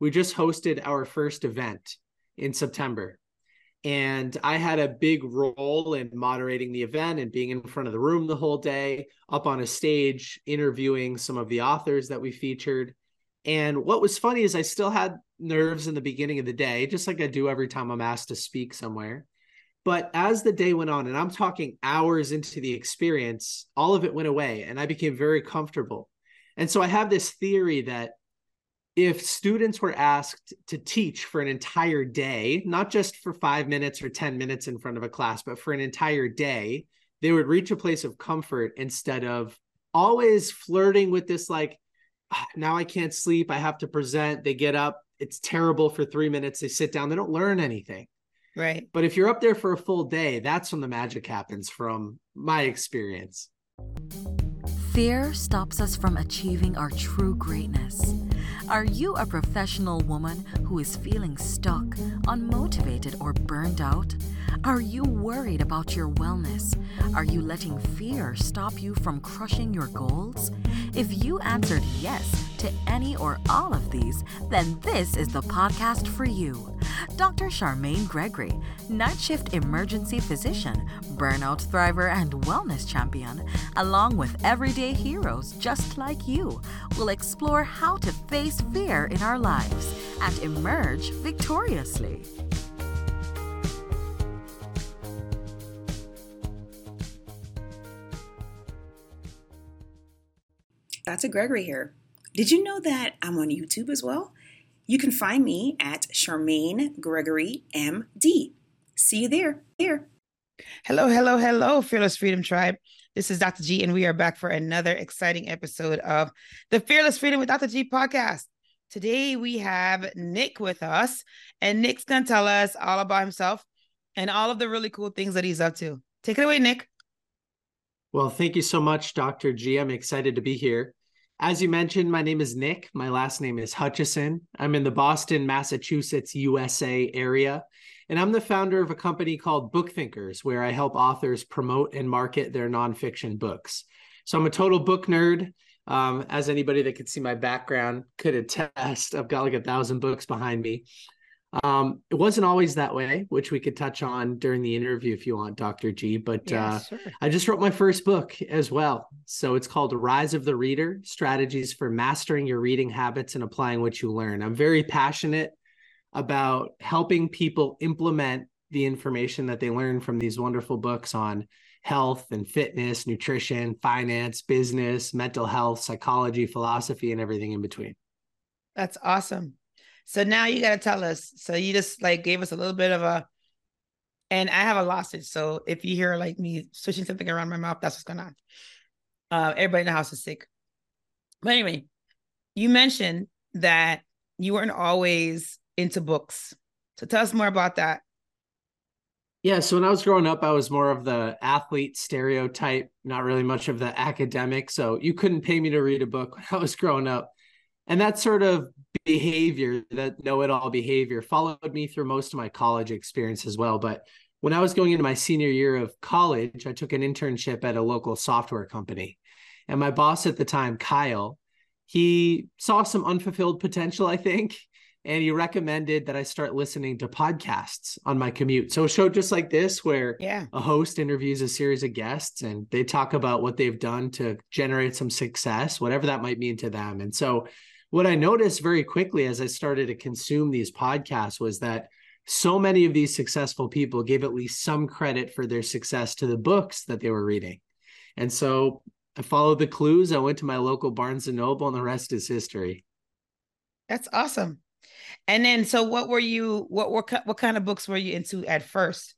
we just hosted our first event in September. And I had a big role in moderating the event and being in front of the room the whole day, up on a stage, interviewing some of the authors that we featured. And what was funny is I still had nerves in the beginning of the day, just like I do every time I'm asked to speak somewhere. But as the day went on, and I'm talking hours into the experience, all of it went away and I became very comfortable. And so I have this theory that if students were asked to teach for an entire day, not just for five minutes or 10 minutes in front of a class, but for an entire day, they would reach a place of comfort instead of always flirting with this, like, ah, now I can't sleep. I have to present. They get up. It's terrible for three minutes. They sit down. They don't learn anything. Right. But if you're up there for a full day, that's when the magic happens from my experience. Fear stops us from achieving our true greatness. Are you a professional woman who is feeling stuck, unmotivated, or burned out? Are you worried about your wellness? Are you letting fear stop you from crushing your goals? If you answered yes to any or all of these, then this is the podcast for you. Dr. Charmaine Gregory, night shift emergency physician, burnout thriver, and wellness champion, along with everyday heroes just like you, will explore how to face fear in our lives and emerge victoriously. Dr. Gregory here. Did you know that I'm on YouTube as well? You can find me at Charmaine Gregory MD. See you there. Here. Hello, hello, hello, Fearless Freedom Tribe. This is Dr. G, and we are back for another exciting episode of the Fearless Freedom with Dr. G podcast. Today we have Nick with us, and Nick's gonna tell us all about himself and all of the really cool things that he's up to. Take it away, Nick. Well, thank you so much, Dr. G. I'm excited to be here. As you mentioned, my name is Nick. My last name is Hutchison. I'm in the Boston, Massachusetts, USA area. And I'm the founder of a company called BookThinkers, where I help authors promote and market their nonfiction books. So I'm a total book nerd. Um, as anybody that could see my background could attest, I've got like a thousand books behind me. Um, it wasn't always that way, which we could touch on during the interview if you want, Dr. G. But yeah, uh, sure. I just wrote my first book as well. So it's called Rise of the Reader Strategies for Mastering Your Reading Habits and Applying What You Learn. I'm very passionate about helping people implement the information that they learn from these wonderful books on health and fitness, nutrition, finance, business, mental health, psychology, philosophy, and everything in between. That's awesome. So now you got to tell us. So you just like gave us a little bit of a, and I have a lozenge. So if you hear like me switching something around my mouth, that's what's going on. Uh, everybody in the house is sick. But anyway, you mentioned that you weren't always into books. So tell us more about that. Yeah, so when I was growing up, I was more of the athlete stereotype, not really much of the academic. So you couldn't pay me to read a book when I was growing up. And that sort of behavior, that know it all behavior, followed me through most of my college experience as well. But when I was going into my senior year of college, I took an internship at a local software company. And my boss at the time, Kyle, he saw some unfulfilled potential, I think, and he recommended that I start listening to podcasts on my commute. So a show just like this, where yeah. a host interviews a series of guests and they talk about what they've done to generate some success, whatever that might mean to them. And so what I noticed very quickly as I started to consume these podcasts was that so many of these successful people gave at least some credit for their success to the books that they were reading. And so I followed the clues. I went to my local Barnes and Noble, and the rest is history. That's awesome. And then, so what were you? What were what kind of books were you into at first?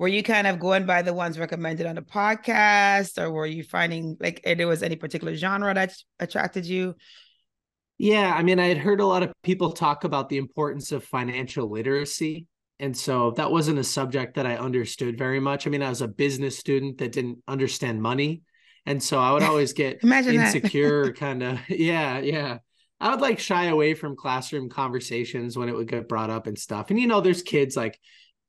Were you kind of going by the ones recommended on the podcast, or were you finding like if there was any particular genre that attracted you? Yeah, I mean, I had heard a lot of people talk about the importance of financial literacy. And so that wasn't a subject that I understood very much. I mean, I was a business student that didn't understand money. And so I would always get insecure, kind of. Yeah, yeah. I would like shy away from classroom conversations when it would get brought up and stuff. And, you know, there's kids like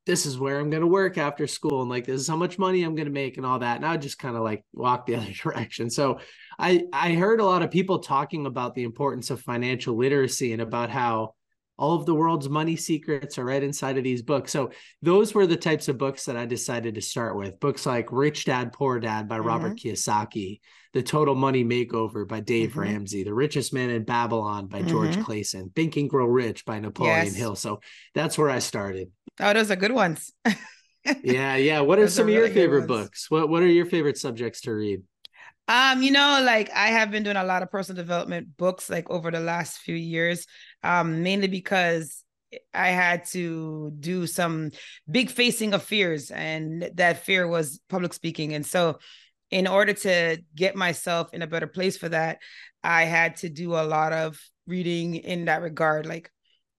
this is where I'm going to work after school and like this is how much money I'm going to make and all that. And I would just kind of like walk the other direction. So I I heard a lot of people talking about the importance of financial literacy and about how all of the world's money secrets are right inside of these books. So those were the types of books that I decided to start with. Books like Rich Dad Poor Dad by mm-hmm. Robert Kiyosaki, The Total Money Makeover by Dave mm-hmm. Ramsey, The Richest Man in Babylon by George mm-hmm. Clason, Think and Grow Rich by Napoleon yes. Hill. So that's where I started. Oh, those are good ones. yeah, yeah. What are some are of your favorite books? What what are your favorite subjects to read? Um, you know, like I have been doing a lot of personal development books like over the last few years, um, mainly because I had to do some big facing of fears, and that fear was public speaking. And so, in order to get myself in a better place for that, I had to do a lot of reading in that regard, like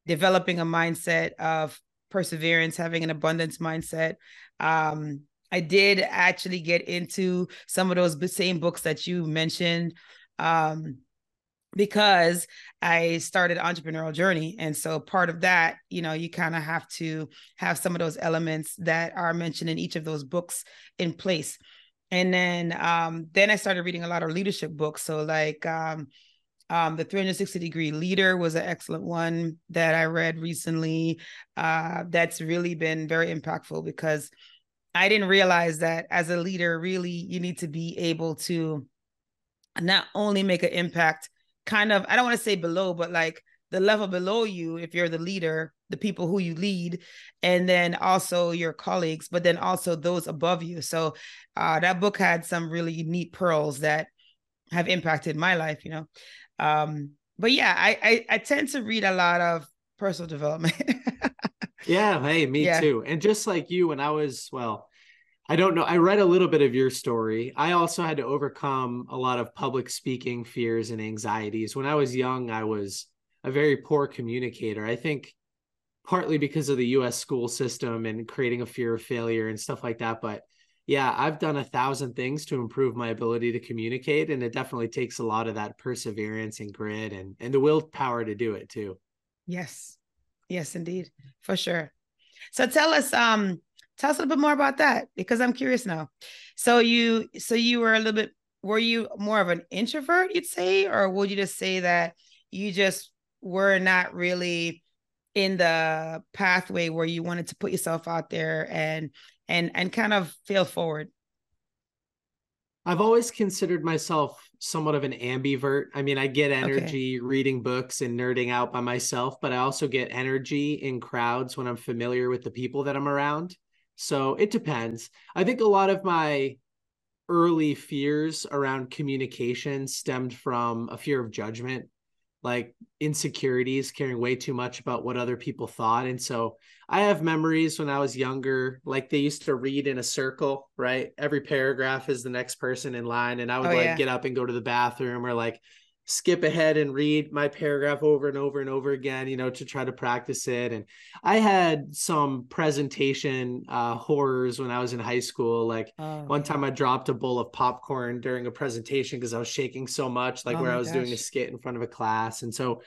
developing a mindset of perseverance, having an abundance mindset, um, I did actually get into some of those same books that you mentioned um, because I started entrepreneurial journey. And so part of that, you know, you kind of have to have some of those elements that are mentioned in each of those books in place. And then um, then I started reading a lot of leadership books. So like um, um, the 360 degree leader was an excellent one that I read recently. Uh, that's really been very impactful because I didn't realize that as a leader, really, you need to be able to not only make an impact, kind of, I don't want to say below, but like the level below you, if you're the leader, the people who you lead, and then also your colleagues, but then also those above you. So uh, that book had some really neat pearls that have impacted my life, you know. Um, but yeah, I, I, I tend to read a lot of personal development. yeah, hey, me yeah. too. And just like you, when I was well, I don't know. I read a little bit of your story. I also had to overcome a lot of public speaking fears and anxieties. When I was young, I was a very poor communicator. I think partly because of the US school system and creating a fear of failure and stuff like that. But yeah, I've done a thousand things to improve my ability to communicate. And it definitely takes a lot of that perseverance and grit and, and the willpower to do it too. Yes. Yes, indeed. For sure. So tell us, um, tell us a little bit more about that because I'm curious now. So you so you were a little bit were you more of an introvert, you'd say, or would you just say that you just were not really in the pathway where you wanted to put yourself out there and and and kind of fail forward i've always considered myself somewhat of an ambivert. I mean i get energy okay. reading books and nerding out by myself but i also get energy in crowds when i'm familiar with the people that i'm around. So it depends. I think a lot of my early fears around communication stemmed from a fear of judgment like insecurities, caring way too much about what other people thought. And so I have memories when I was younger, like they used to read in a circle, right? Every paragraph is the next person in line. And I would oh, like yeah. get up and go to the bathroom or like skip ahead and read my paragraph over and over and over again, you know, to try to practice it. And I had some presentation uh, horrors when I was in high school. Like oh, one time I dropped a bowl of popcorn during a presentation because I was shaking so much, like oh, where I was gosh. doing a skit in front of a class. And so,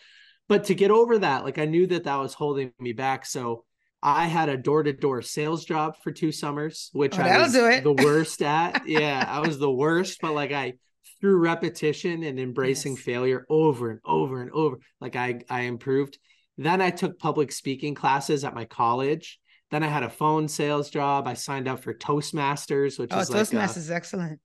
but to get over that, like I knew that that was holding me back. So I had a door to door sales job for two summers, which oh, I was the worst at. yeah, I was the worst, but like I, through repetition and embracing yes. failure over and over and over like i i improved then i took public speaking classes at my college then i had a phone sales job i signed up for toastmasters which oh, is toastmasters like is excellent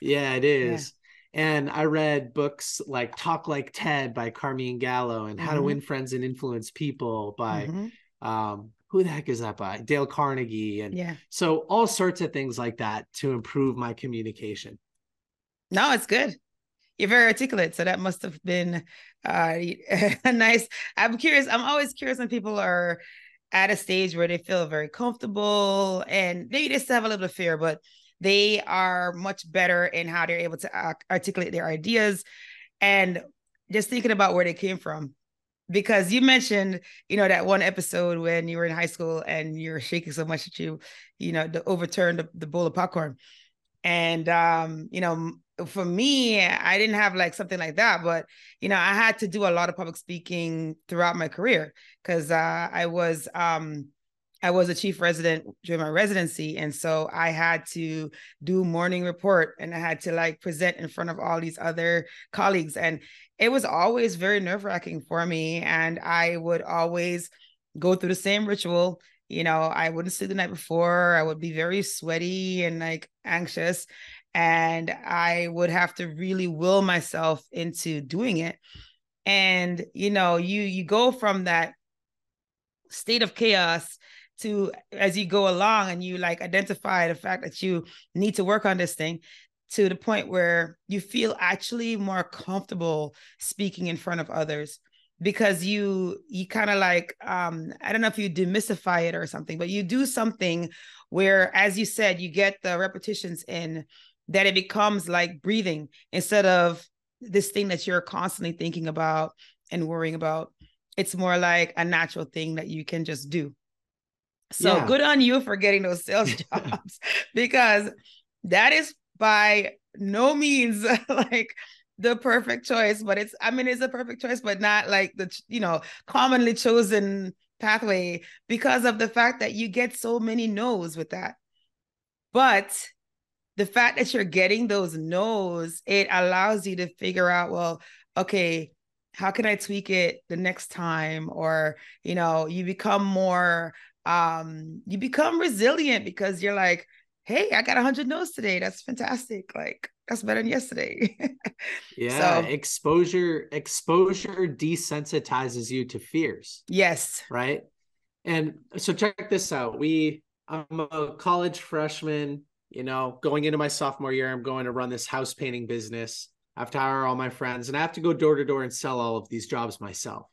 yeah it is yeah. and i read books like talk like ted by carmine gallo and how mm-hmm. to win friends and influence people by mm-hmm. um who the heck is that by dale carnegie and yeah so all sorts of things like that to improve my communication no, it's good. You're very articulate, so that must have been uh, nice. I'm curious. I'm always curious when people are at a stage where they feel very comfortable and maybe they still have a little fear, but they are much better in how they're able to articulate their ideas and just thinking about where they came from because you mentioned you know that one episode when you were in high school and you were shaking so much that you you know the overturned the, the bowl of popcorn and um you know for me, I didn't have like something like that, but you know, I had to do a lot of public speaking throughout my career because uh, I was um, I was a chief resident during my residency. And so I had to do morning report and I had to like present in front of all these other colleagues. And it was always very nerve wracking for me. And I would always go through the same ritual. You know, I wouldn't sleep the night before. I would be very sweaty and like anxious. And I would have to really will myself into doing it. And, you know, you you go from that state of chaos to as you go along and you like identify the fact that you need to work on this thing to the point where you feel actually more comfortable speaking in front of others because you you kind of like um i don't know if you demystify it or something but you do something where as you said you get the repetitions in that it becomes like breathing instead of this thing that you're constantly thinking about and worrying about it's more like a natural thing that you can just do so yeah. good on you for getting those sales jobs because that is by no means like the perfect choice, but it's I mean it's a perfect choice, but not like the you know commonly chosen pathway because of the fact that you get so many no's with that. But the fact that you're getting those no's, it allows you to figure out, well, okay, how can I tweak it the next time? Or, you know, you become more um, you become resilient because you're like, hey, I got 100 no's today. That's fantastic. Like, that's better than yesterday. yeah. So, exposure, exposure desensitizes you to fears. Yes. Right. And so check this out. We, I'm a college freshman, you know, going into my sophomore year, I'm going to run this house painting business. I have to hire all my friends and I have to go door to door and sell all of these jobs myself.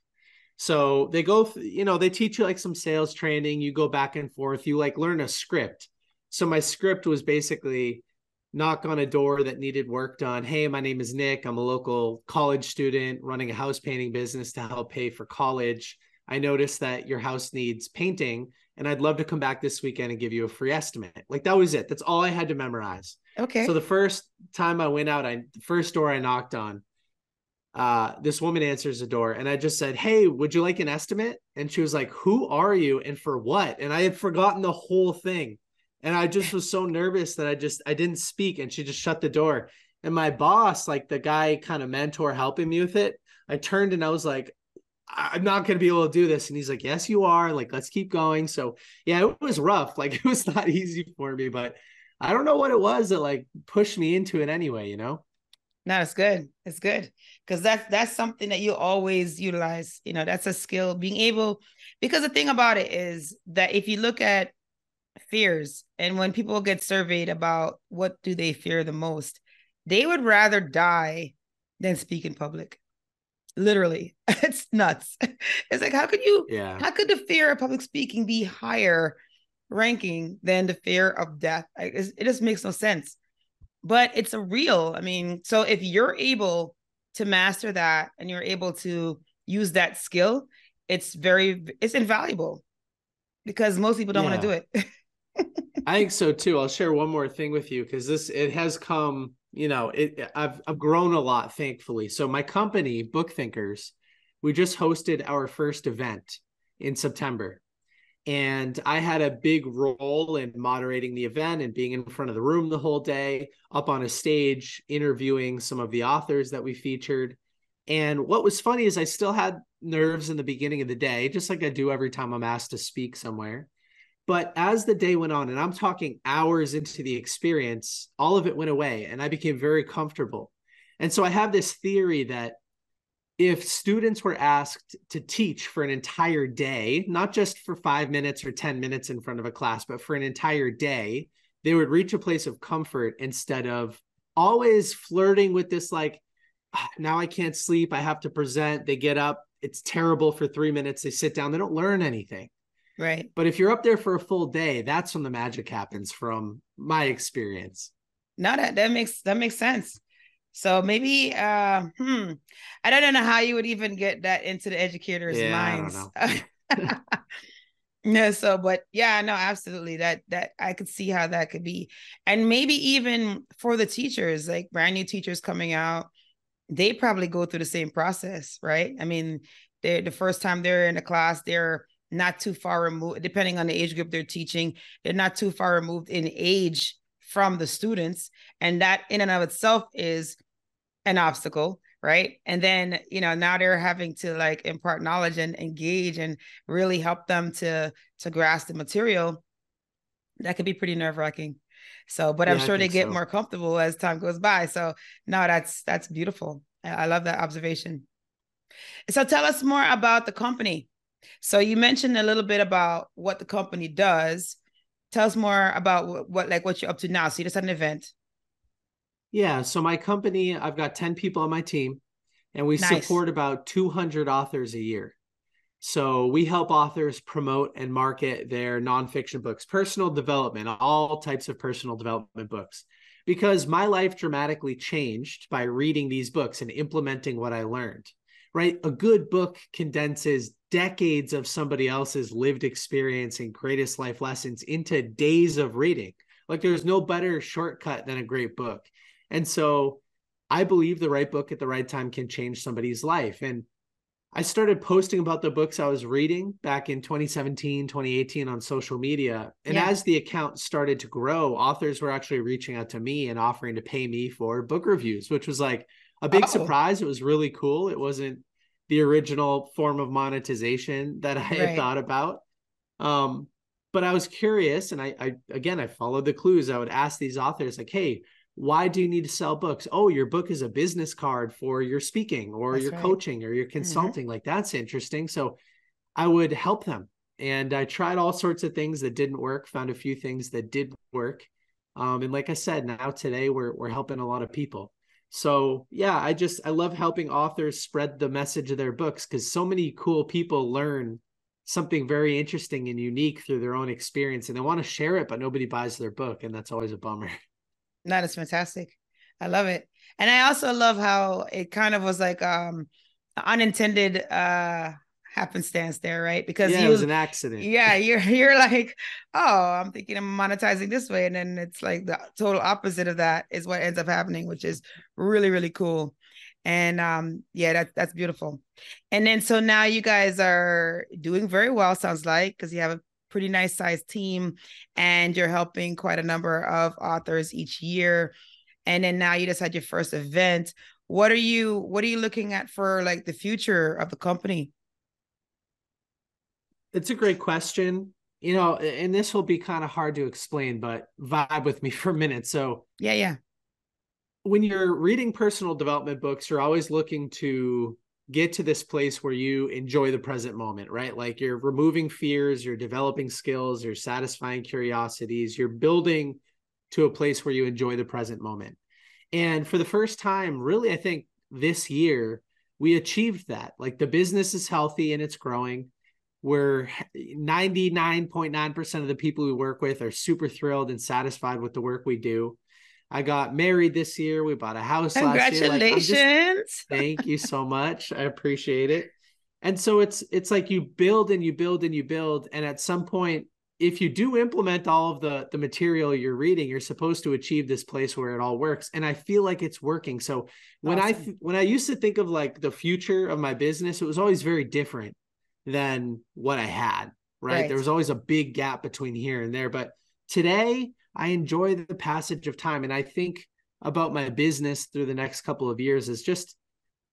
So they go, you know, they teach you like some sales training. You go back and forth. You like learn a script. So my script was basically knock on a door that needed work done. Hey, my name is Nick. I'm a local college student running a house painting business to help pay for college. I noticed that your house needs painting and I'd love to come back this weekend and give you a free estimate. Like that was it. That's all I had to memorize. Okay. So the first time I went out, I the first door I knocked on, uh, this woman answers the door and I just said, Hey, would you like an estimate? And she was like, Who are you and for what? And I had forgotten the whole thing. And I just was so nervous that I just I didn't speak and she just shut the door. And my boss, like the guy kind of mentor helping me with it, I turned and I was like, I'm not going to be able to do this. And he's like, Yes, you are. Like, let's keep going. So, yeah, it was rough. Like, it was not easy for me, but I don't know what it was that like pushed me into it anyway, you know? No, it's good. It's good because that's that's something that you always utilize. You know, that's a skill. Being able, because the thing about it is that if you look at fears and when people get surveyed about what do they fear the most, they would rather die than speak in public. Literally, it's nuts. It's like how could you? Yeah. How could the fear of public speaking be higher ranking than the fear of death? It just makes no sense but it's a real i mean so if you're able to master that and you're able to use that skill it's very it's invaluable because most people don't yeah. want to do it i think so too i'll share one more thing with you because this it has come you know it i've i've grown a lot thankfully so my company book thinkers we just hosted our first event in september and I had a big role in moderating the event and being in front of the room the whole day, up on a stage, interviewing some of the authors that we featured. And what was funny is I still had nerves in the beginning of the day, just like I do every time I'm asked to speak somewhere. But as the day went on, and I'm talking hours into the experience, all of it went away and I became very comfortable. And so I have this theory that if students were asked to teach for an entire day, not just for five minutes or 10 minutes in front of a class, but for an entire day, they would reach a place of comfort instead of always flirting with this, like, ah, now I can't sleep. I have to present. They get up. It's terrible for three minutes. They sit down. They don't learn anything. Right. But if you're up there for a full day, that's when the magic happens from my experience. No, that, that makes that makes sense. So maybe, uh, hmm, I don't know how you would even get that into the educators' yeah, minds. no, so but yeah, no, absolutely. That that I could see how that could be, and maybe even for the teachers, like brand new teachers coming out, they probably go through the same process, right? I mean, they the first time they're in a class, they're not too far removed, depending on the age group they're teaching, they're not too far removed in age from the students. And that in and of itself is an obstacle right? And then you know now they're having to like impart knowledge and engage and really help them to to grasp the material that could be pretty nerve-wracking. So but i'm sure they get so. more comfortable as time goes by. So no that's that's beautiful. I love that observation. So tell us more about the company so you mentioned a little bit about what the company does tell us more about what, what like what you're up to now so you just had an event yeah. So my company, I've got 10 people on my team and we nice. support about 200 authors a year. So we help authors promote and market their nonfiction books, personal development, all types of personal development books. Because my life dramatically changed by reading these books and implementing what I learned, right? A good book condenses decades of somebody else's lived experience and greatest life lessons into days of reading. Like there's no better shortcut than a great book. And so I believe the right book at the right time can change somebody's life. And I started posting about the books I was reading back in 2017, 2018 on social media. And yeah. as the account started to grow, authors were actually reaching out to me and offering to pay me for book reviews, which was like a big Uh-oh. surprise. It was really cool. It wasn't the original form of monetization that I had right. thought about. Um, but I was curious, and I, I again I followed the clues. I would ask these authors, like, hey, why do you need to sell books oh your book is a business card for your speaking or that's your right. coaching or your mm-hmm. consulting mm-hmm. like that's interesting so i would help them and i tried all sorts of things that didn't work found a few things that did work um, and like i said now today we're, we're helping a lot of people so yeah i just i love helping authors spread the message of their books because so many cool people learn something very interesting and unique through their own experience and they want to share it but nobody buys their book and that's always a bummer That is fantastic. I love it. And I also love how it kind of was like um unintended uh happenstance there, right? Because yeah, you, it was an accident. Yeah, you're you're like, oh, I'm thinking I'm monetizing this way, and then it's like the total opposite of that is what ends up happening, which is really really cool. And um, yeah, that's that's beautiful. And then so now you guys are doing very well, sounds like, because you have a pretty nice sized team and you're helping quite a number of authors each year and then now you just had your first event what are you what are you looking at for like the future of the company it's a great question you know and this will be kind of hard to explain but vibe with me for a minute so yeah yeah when you're reading personal development books you're always looking to get to this place where you enjoy the present moment, right? Like you're removing fears, you're developing skills, you're satisfying curiosities, you're building to a place where you enjoy the present moment. And for the first time, really, I think this year, we achieved that. Like the business is healthy and it's growing. We're 99.9% of the people we work with are super thrilled and satisfied with the work we do. I got married this year. We bought a house last year. Congratulations. Like, thank you so much. I appreciate it. And so it's it's like you build and you build and you build and at some point if you do implement all of the the material you're reading you're supposed to achieve this place where it all works and i feel like it's working so when awesome. i when i used to think of like the future of my business it was always very different than what i had right, right. there was always a big gap between here and there but today I enjoy the passage of time. And I think about my business through the next couple of years is just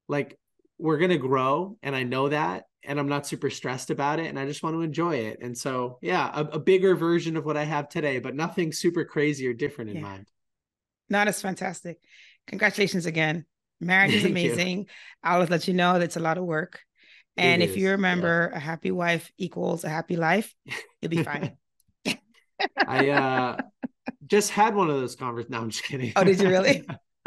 like we're going to grow. And I know that. And I'm not super stressed about it. And I just want to enjoy it. And so, yeah, a, a bigger version of what I have today, but nothing super crazy or different in yeah. mind. Not as fantastic. Congratulations again. Marriage is amazing. You. I'll let you know that's a lot of work. And it if is. you remember, yeah. a happy wife equals a happy life, you'll be fine. I uh just had one of those conversations. No, I'm just kidding. Oh, did you really?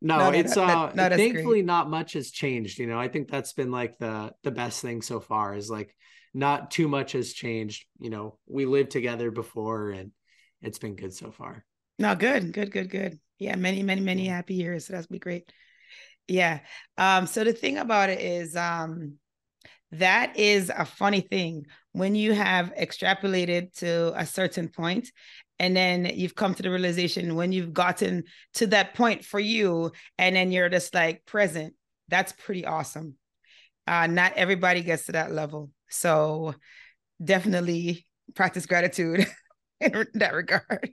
no, no, it's no, uh no, thankfully not much has changed. You know, I think that's been like the the best thing so far is like not too much has changed. You know, we lived together before and it's been good so far. No, good, good, good, good. Yeah, many, many, many happy years. So that's be great. Yeah. Um, so the thing about it is um that is a funny thing when you have extrapolated to a certain point and then you've come to the realization when you've gotten to that point for you and then you're just like present that's pretty awesome uh, not everybody gets to that level So definitely practice gratitude in that regard.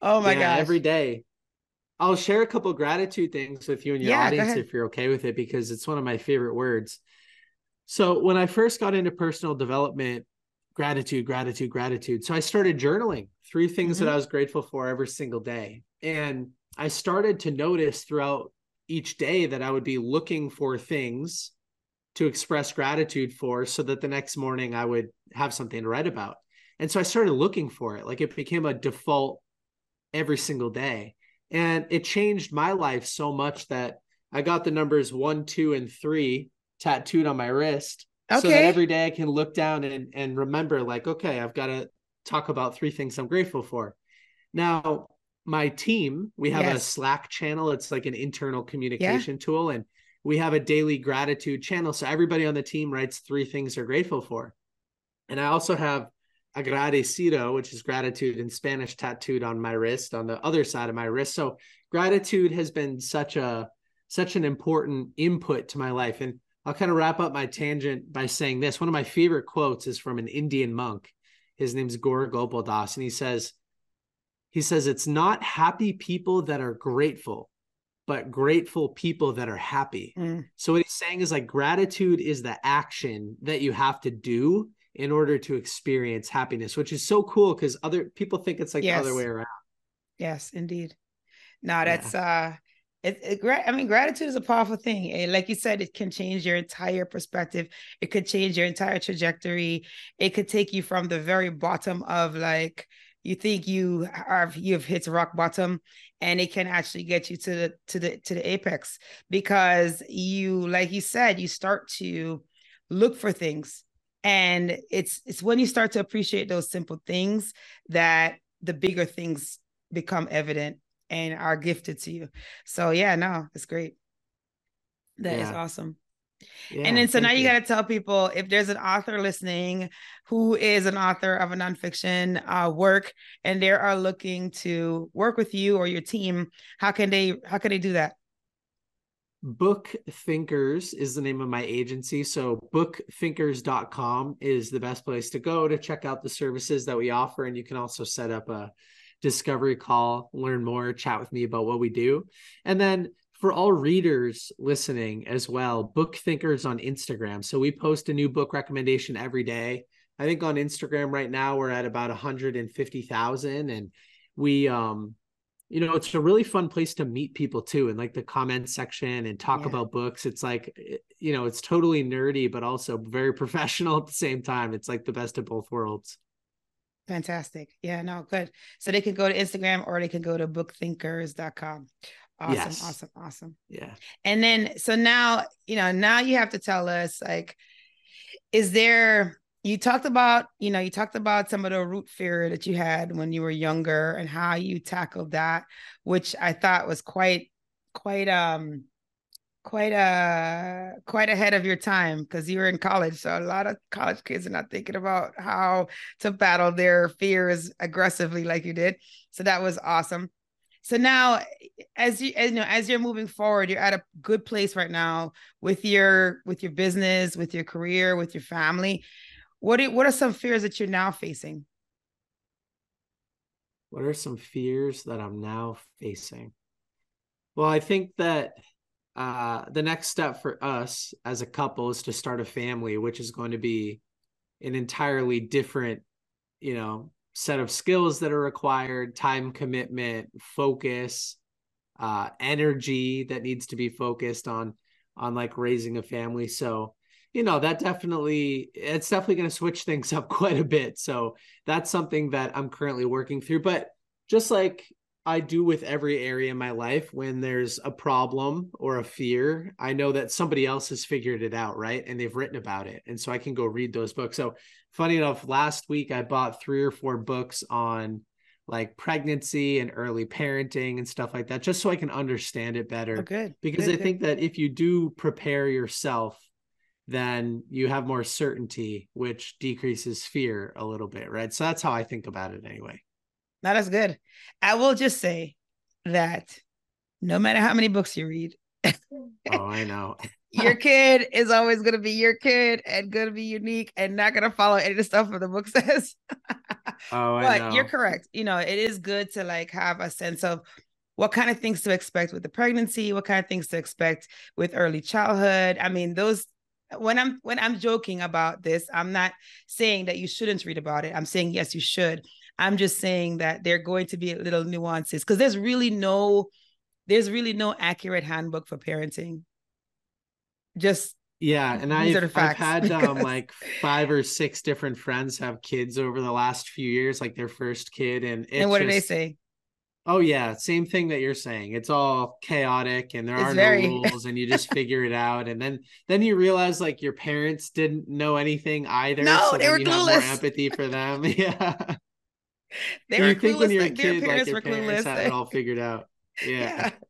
Oh my yeah, god. Every day. I'll share a couple gratitude things with you and your yeah, audience if you're okay with it because it's one of my favorite words. So when I first got into personal development, gratitude, gratitude, gratitude. So I started journaling three things mm-hmm. that I was grateful for every single day. And I started to notice throughout each day that I would be looking for things to express gratitude for so that the next morning I would have something to write about. And so I started looking for it. Like it became a default every single day. And it changed my life so much that I got the numbers one, two, and three tattooed on my wrist. Okay. So that every day I can look down and, and remember, like, okay, I've got to talk about three things I'm grateful for. Now, my team, we have yes. a Slack channel. It's like an internal communication yeah. tool. And we have a daily gratitude channel. So everybody on the team writes three things they're grateful for. And I also have agradecido, which is gratitude in Spanish tattooed on my wrist, on the other side of my wrist. So gratitude has been such a such an important input to my life. And I'll kind of wrap up my tangent by saying this. One of my favorite quotes is from an Indian monk. His name's Gaur Gopal Das, and he says, he says, it's not happy people that are grateful, but grateful people that are happy. Mm. So what he's saying is like gratitude is the action that you have to do in order to experience happiness, which is so cool because other people think it's like yes. the other way around. Yes, indeed. No, that's yeah. uh it, it, I mean, gratitude is a powerful thing. And like you said, it can change your entire perspective. It could change your entire trajectory. It could take you from the very bottom of like you think you have you've hit rock bottom and it can actually get you to the to the to the apex because you like you said you start to look for things and it's it's when you start to appreciate those simple things that the bigger things become evident and are gifted to you so yeah no it's great That yeah. is awesome yeah, and then so now you, you got to tell people if there's an author listening who is an author of a nonfiction uh, work and they are looking to work with you or your team, how can they how can they do that? Book Thinkers is the name of my agency. So bookthinkers.com is the best place to go to check out the services that we offer. And you can also set up a discovery call, learn more, chat with me about what we do. And then for all readers listening as well, book thinkers on Instagram. So we post a new book recommendation every day. I think on Instagram right now we're at about 150,000 and we um you know it's a really fun place to meet people too in like the comment section and talk yeah. about books it's like eh, you know it's totally nerdy but also very professional at the same time it's like the best of both worlds fantastic yeah no good so they can go to instagram or they can go to bookthinkers.com Awesome, yes. awesome, awesome. Yeah. And then so now, you know, now you have to tell us like, is there you talked about, you know, you talked about some of the root fear that you had when you were younger and how you tackled that, which I thought was quite, quite um quite uh quite ahead of your time because you were in college. So a lot of college kids are not thinking about how to battle their fears aggressively like you did. So that was awesome. So now as you as you know as you're moving forward you're at a good place right now with your with your business with your career with your family what are, what are some fears that you're now facing? What are some fears that i'm now facing? Well i think that uh the next step for us as a couple is to start a family which is going to be an entirely different you know set of skills that are required time commitment focus uh, energy that needs to be focused on on like raising a family. So you know that definitely it's definitely going to switch things up quite a bit so that's something that i'm currently working through but just like i do with every area in my life when there's a problem or a fear i know that somebody else has figured it out right and they've written about it and so i can go read those books so funny enough last week i bought three or four books on like pregnancy and early parenting and stuff like that, just so I can understand it better. Oh, good. Because good, I good. think that if you do prepare yourself, then you have more certainty, which decreases fear a little bit, right? So that's how I think about it anyway. That is good. I will just say that no matter how many books you read, oh, I know. your kid is always going to be your kid and going to be unique and not going to follow any of the stuff that the book says. oh, I but know. you're correct. You know, it is good to like have a sense of what kind of things to expect with the pregnancy, what kind of things to expect with early childhood. I mean, those when I'm when I'm joking about this, I'm not saying that you shouldn't read about it. I'm saying yes, you should. I'm just saying that there are going to be little nuances because there's really no there's really no accurate handbook for parenting. Just yeah, and I've, I've had um, like five or six different friends have kids over the last few years, like their first kid, and it's and what do they say? Oh yeah, same thing that you're saying. It's all chaotic and there It's are very- no rules and you just figure it out. And then then you realize like your parents didn't know anything either. No, so they were you have more empathy for them. Yeah. They you were think when clueless, you're a kid, like parents your parents clueless. had it all figured out. Yeah.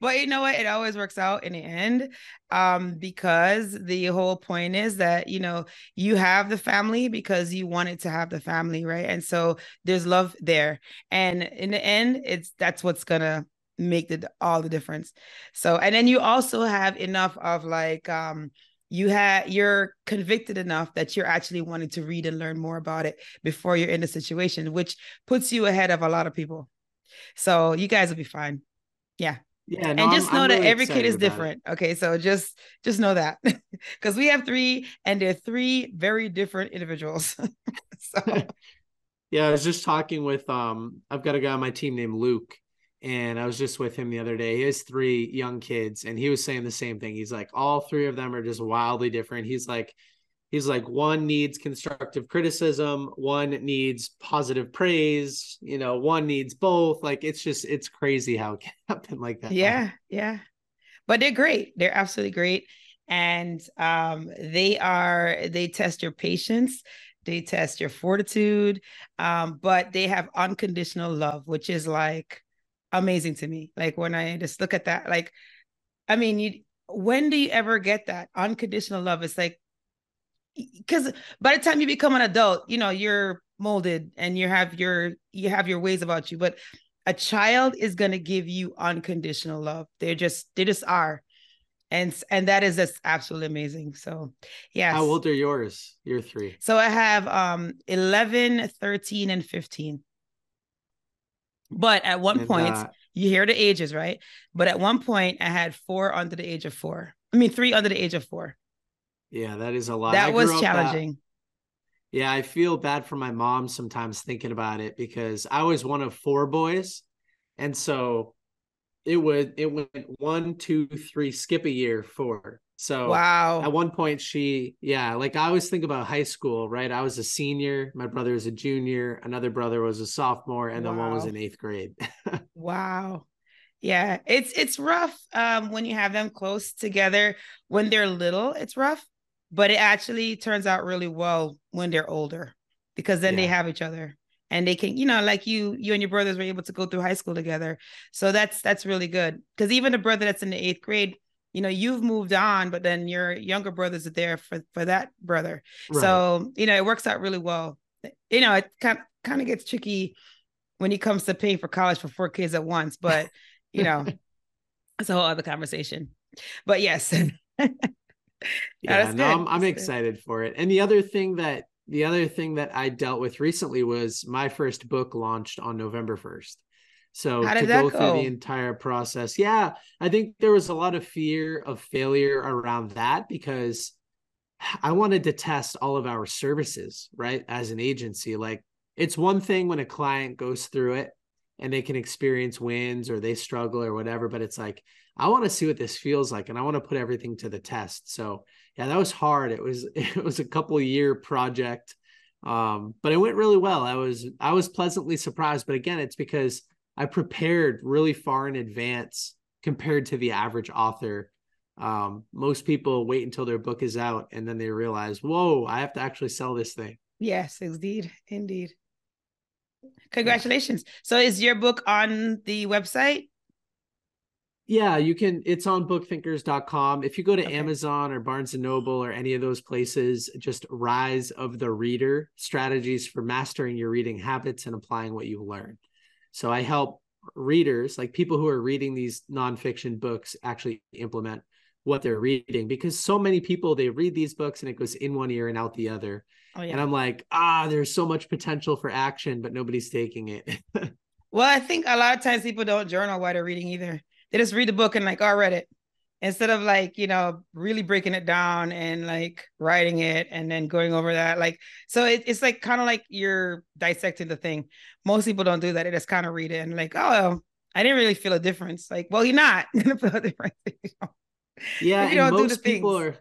But you know what? It always works out in the end. Um, because the whole point is that, you know, you have the family because you wanted to have the family, right? And so there's love there. And in the end, it's that's what's gonna make the all the difference. So and then you also have enough of like um you had you're convicted enough that you're actually wanting to read and learn more about it before you're in the situation, which puts you ahead of a lot of people. So you guys will be fine. Yeah. Yeah. no, and I'm- just know I'm that really every kid is about it. different. Okay. So just just know that. Because we have three and they're three very different individuals. so Yeah, I was just talking with um I've got a guy on my team named Luke and I was just with him the other day. He has three young kids and he was saying the same thing. He's like all three of them are just wildly different. He's like he's like one needs constructive criticism, one needs positive praise, you know, one needs both. Like it's just it's crazy how it can happen like that. yeah, yeah. But they're great. They're absolutely great. And um they are they test your patience, they test your fortitude, um, but they have unconditional love, which is like amazing to me. Like when I just look at that, like, I mean, you when do you ever get that unconditional love? It's like because by the time you become an adult, you know, you're molded and you have your you have your ways about you, but a child is gonna give you unconditional love. They're just they just are. And and that is just absolutely amazing. So yeah. How old are yours? You're three. So I have um 11, 13, and 15. But at one And, point, uh, you hear the ages, right? But at one point, I had four under the age of four. I mean, three under the age of four. Yeah, that is a lot. I that was grew up, uh, challenging. Yeah, I feel bad for my mom sometimes thinking about it because I was one of four boys. And so it would it went one, two, three, skip a year, four. So wow. at one point she yeah, like I always think about high school, right? I was a senior, my brother was a junior, another brother was a sophomore, and then one was in eighth grade. Wow. Yeah, it's it's rough um when you have them close together. When they're little, it's rough, but it actually turns out really well when they're older because then they have each other and they can, you know, like you you and your brothers were able to go through high school together. So that's that's really good. Cuz even the brother that's in the 8th grade, you know, you've moved on, but then your younger brothers are there for for that brother. Right. So, you know, it works out really well. You know, it kind kind of gets tricky when it comes to paying for college for four kids at once, but you know, it's a whole other conversation. But yes. yeah, no. I'm, I'm excited for it. And the other thing that the other thing that I dealt with recently was my first book launched on November 1st. So to that go through the entire process, yeah, I think there was a lot of fear of failure around that because I wanted to test all of our services, right? As an agency, like it's one thing when a client goes through it and they can experience wins or they struggle or whatever, but it's like I want to see what this feels like and I want to put everything to the test. So yeah, that was hard. It was it was a couple year project. Um, but it went really well. I was I was pleasantly surprised. But again, it's because I prepared really far in advance compared to the average author. Um, most people wait until their book is out and then they realize, whoa, I have to actually sell this thing. Yes, indeed. Indeed. Congratulations. So is your book on the website? Yeah, you can. It's on bookthinkers.com. If you go to Okay. Amazon or Barnes and Noble or any of those places, just Rise of the Reader Strategies for Mastering Your Reading Habits and Applying What You've Learned. So I help readers, like people who are reading these nonfiction books, actually implement what they're reading because so many people they read these books and it goes in one ear and out the other. Oh, yeah. And I'm like, ah, there's so much potential for action, but nobody's taking it. well, I think a lot of times people don't journal while they're reading either. They just read the book and like, oh, I read it instead of like you know really breaking it down and like writing it and then going over that like so it, it's like kind of like you're dissecting the thing most people don't do that they just kind of read it and like oh i didn't really feel a difference like well you're not gonna feel a difference yeah you and most people things. are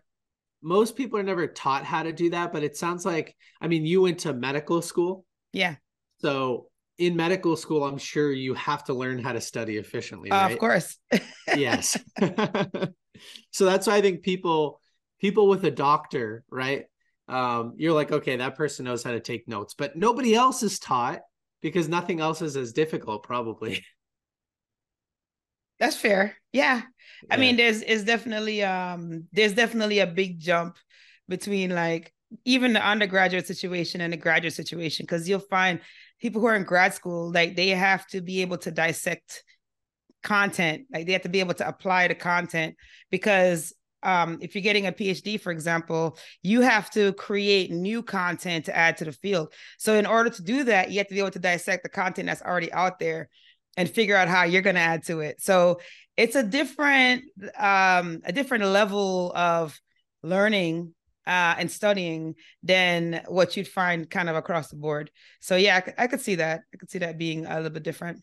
most people are never taught how to do that but it sounds like i mean you went to medical school yeah so in medical school, I'm sure you have to learn how to study efficiently. Uh, Of course. yes. so that's why I think people people with a doctor, right? Um, you're like, okay, that person knows how to take notes, but nobody else is taught because nothing else is as difficult, probably. That's fair. Yeah. yeah. I mean, there's is definitely um there's definitely a big jump between like even the undergraduate situation and the graduate situation because you'll find people who are in grad school, like they have to be able to dissect content, like they have to be able to apply the content because um, if you're getting a PhD, for example, you have to create new content to add to the field. So in order to do that, you have to be able to dissect the content that's already out there and figure out how you're going to add to it. So it's a different um, a different level of learning uh, and studying than what you'd find kind of across the board. So yeah, I, I could see that. I could see that being a little bit different.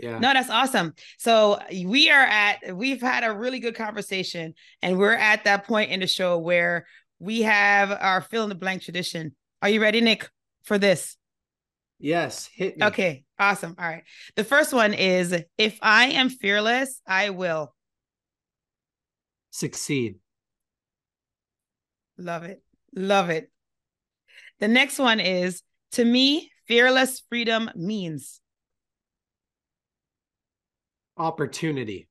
Yeah. No, that's awesome. So we are at we've had a really good conversation and we're at that point in the show where we have our fill in the blank tradition. Are you ready, Nick, for this? Yes, hit me. Okay, awesome. All right. The first one is if I am fearless, I will succeed. Love it. Love it. The next one is to me, fearless freedom means opportunity.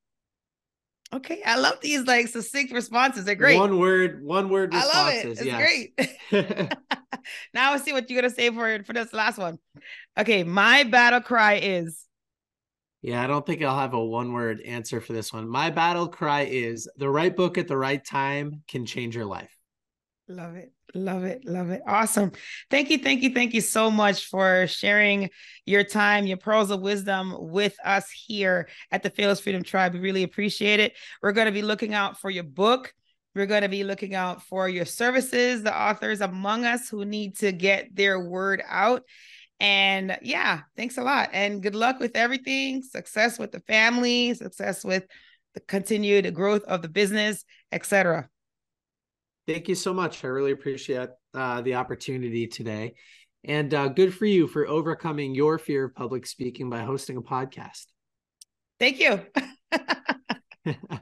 Okay, I love these like succinct responses. They're great. One word, one word responses. I love it. It's yes. great. now I see what you're gonna say for for this last one. Okay, my battle cry is. Yeah, I don't think I'll have a one word answer for this one. My battle cry is the right book at the right time can change your life. Love it. Love it. Love it. Awesome. Thank you. Thank you. Thank you so much for sharing your time, your pearls of wisdom with us here at the Fearless Freedom Tribe. We really appreciate it. We're going to be looking out for your book. We're going to be looking out for your services, the authors among us who need to get their word out. And yeah, thanks a lot. And good luck with everything. Success with the family, success with the continued growth of the business, etc. Thank you so much. I really appreciate uh, the opportunity today. And uh, good for you for overcoming your fear of public speaking by hosting a podcast. Thank you.